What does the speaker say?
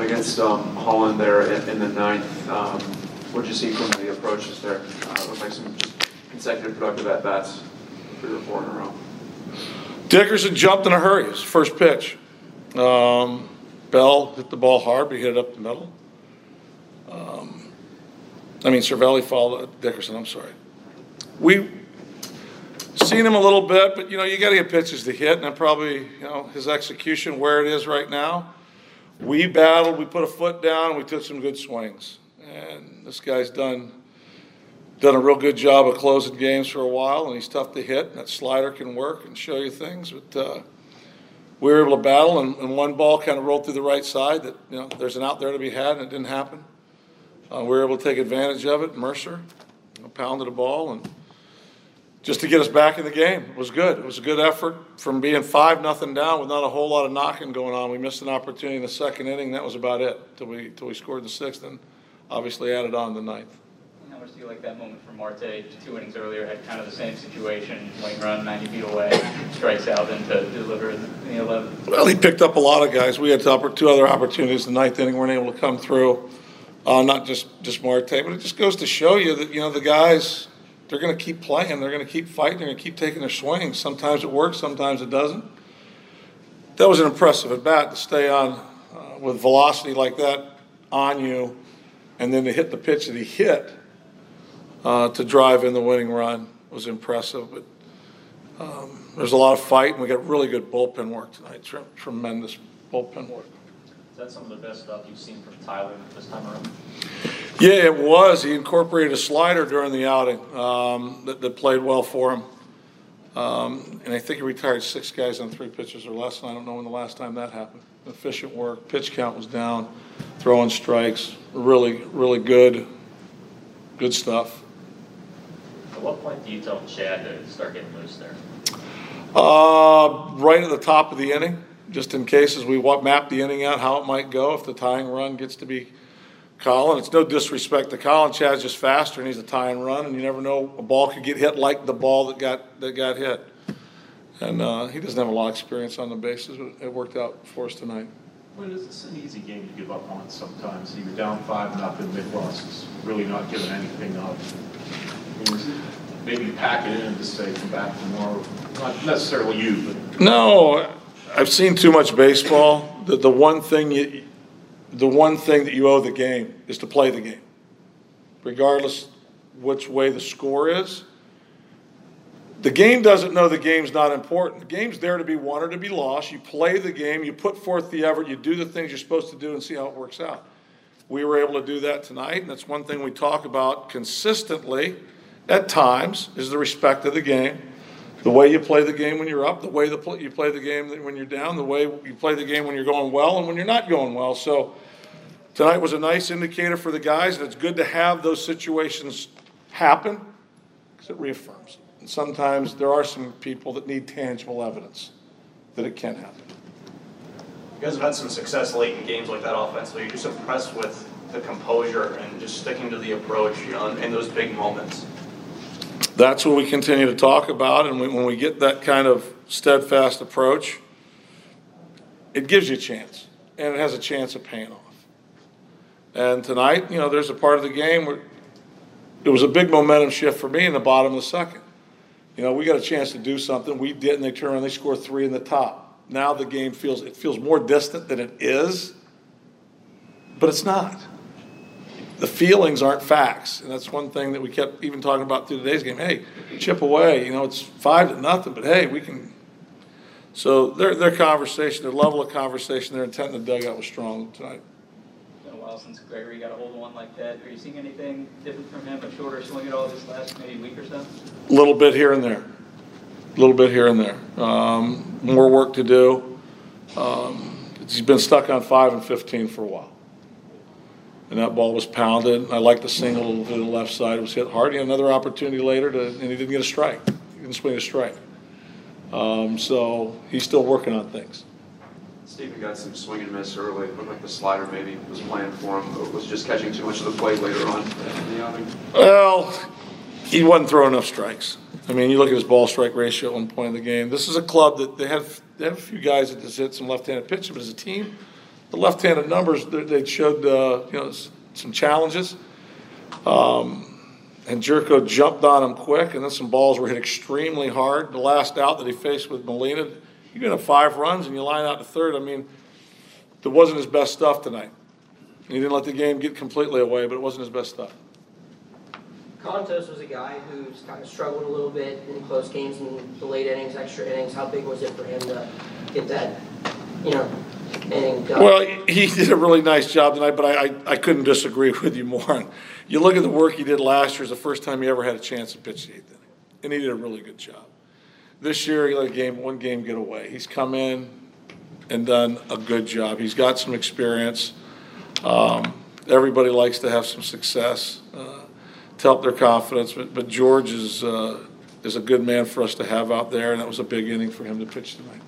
Against um, Holland there in in the ninth, um, what'd you see from the approaches there? Uh, Looked like some consecutive productive at-bats, three or four in a row. Dickerson jumped in a hurry, his first pitch. Um, Bell hit the ball hard, but he hit it up the middle. Um, I mean, Cervelli followed Dickerson, I'm sorry. We've seen him a little bit, but you know, you gotta get pitches to hit, and probably, you know, his execution where it is right now. We battled, we put a foot down, we took some good swings. And this guy's done, done a real good job of closing games for a while, and he's tough to hit. And that slider can work and show you things, but uh, we were able to battle, and, and one ball kind of rolled through the right side. That you know, there's an out there to be had, and it didn't happen. Uh, we were able to take advantage of it. Mercer you know, pounded a ball, and just to get us back in the game it was good. It was a good effort from being five nothing down with not a whole lot of knocking going on. We missed an opportunity in the second inning. That was about it till we till we scored the sixth, and obviously added on the ninth. How much do you like that moment for Marte? Two innings earlier, had kind of the same situation, lane run 90 feet away, strikes out, then to deliver in the 11th. Well, he picked up a lot of guys. We had two two other opportunities. The ninth inning weren't able to come through. Uh, not just just Marte, but it just goes to show you that you know the guys they're going to keep playing. They're going to keep fighting. They're going to keep taking their swings. Sometimes it works. Sometimes it doesn't. That was an impressive at bat to stay on uh, with velocity like that on you, and then to hit the pitch that he hit uh, to drive in the winning run was impressive. But um, there's a lot of fight, and we got really good bullpen work tonight. Tre- Tremendous bullpen work. Is that some of the best stuff you've seen from Tyler this time around? Yeah, it was. He incorporated a slider during the outing um, that, that played well for him. Um, and I think he retired six guys on three pitches or less. And I don't know when the last time that happened. Efficient work. Pitch count was down. Throwing strikes. Really, really good. Good stuff. At what point do you tell Chad to start getting loose there? Uh, right at the top of the inning, just in case as we map the inning out, how it might go if the tying run gets to be Colin. It's no disrespect to Colin. Chad's just faster and he's a tie and run, and you never know a ball could get hit like the ball that got that got hit. And uh, he doesn't have a lot of experience on the bases, but it worked out for us tonight. Well, it's it's an easy game to give up on sometimes. You're down five nothing, Nick Ross is really not giving anything up. Maybe pack it in and just say, come back tomorrow. Not necessarily you, but No, I've seen too much baseball. The, the one thing you, the one thing that you owe the game is to play the game. Regardless which way the score is. The game doesn't know the game's not important. The game's there to be won or to be lost. You play the game, you put forth the effort, you do the things you're supposed to do and see how it works out. We were able to do that tonight, and that's one thing we talk about consistently at times is the respect of the game. The way you play the game when you're up, the way the you play the game when you're down, the way you play the game when you're going well and when you're not going well. So tonight was a nice indicator for the guys, and it's good to have those situations happen because it reaffirms. And sometimes there are some people that need tangible evidence that it can happen. You guys have had some success late in games like that offensively. You're just impressed with the composure and just sticking to the approach, you know, in those big moments. That's what we continue to talk about, and we, when we get that kind of steadfast approach, it gives you a chance, and it has a chance of paying off. And tonight, you know, there's a part of the game where it was a big momentum shift for me in the bottom of the second. You know, we got a chance to do something. We didn't. They turn around. They score three in the top. Now the game feels it feels more distant than it is, but it's not. The feelings aren't facts, and that's one thing that we kept even talking about through today's game. Hey, chip away. You know, it's five to nothing, but hey, we can. So their their conversation, their level of conversation, their intent in the dugout was strong tonight. It's been a while since Gregory got a hold of one like that. Are you seeing anything different from him? A shorter swing at all this last maybe week or so? A little bit here and there, a little bit here and there. Um, more work to do. Um, he's been stuck on five and fifteen for a while, and that ball was pounded. I like the single to the left side. It was hit hard. He had another opportunity later to, and he didn't get a strike. He didn't swing a strike. Um, so he's still working on things. Stephen got some swing and miss early. It looked like the slider maybe was playing for him, but was just catching too much of the play later on in the outing. Well, he wasn't throwing enough strikes. I mean, you look at his ball strike ratio at one point in the game. This is a club that they have they have a few guys that just hit some left-handed pitches, but as a team, the left-handed numbers, they showed, uh, you know, some challenges. Um, And Jerko jumped on him quick, and then some balls were hit extremely hard. The last out that he faced with Molina, you're gonna five runs and you line out to third. I mean, that wasn't his best stuff tonight. He didn't let the game get completely away, but it wasn't his best stuff. Kontos was a guy who's kind of struggled a little bit in close games and the late innings, extra innings. How big was it for him to get that, you know, Well, he did a really nice job tonight, but I, I, I couldn't disagree with you more. You look at the work he did last year, it's the first time he ever had a chance to pitch the eighth inning, and he did a really good job. This year, he let a game, one game get away. He's come in and done a good job. He's got some experience. Um, everybody likes to have some success, uh, to help their confidence, but, but George is, uh, is a good man for us to have out there, and that was a big inning for him to pitch tonight.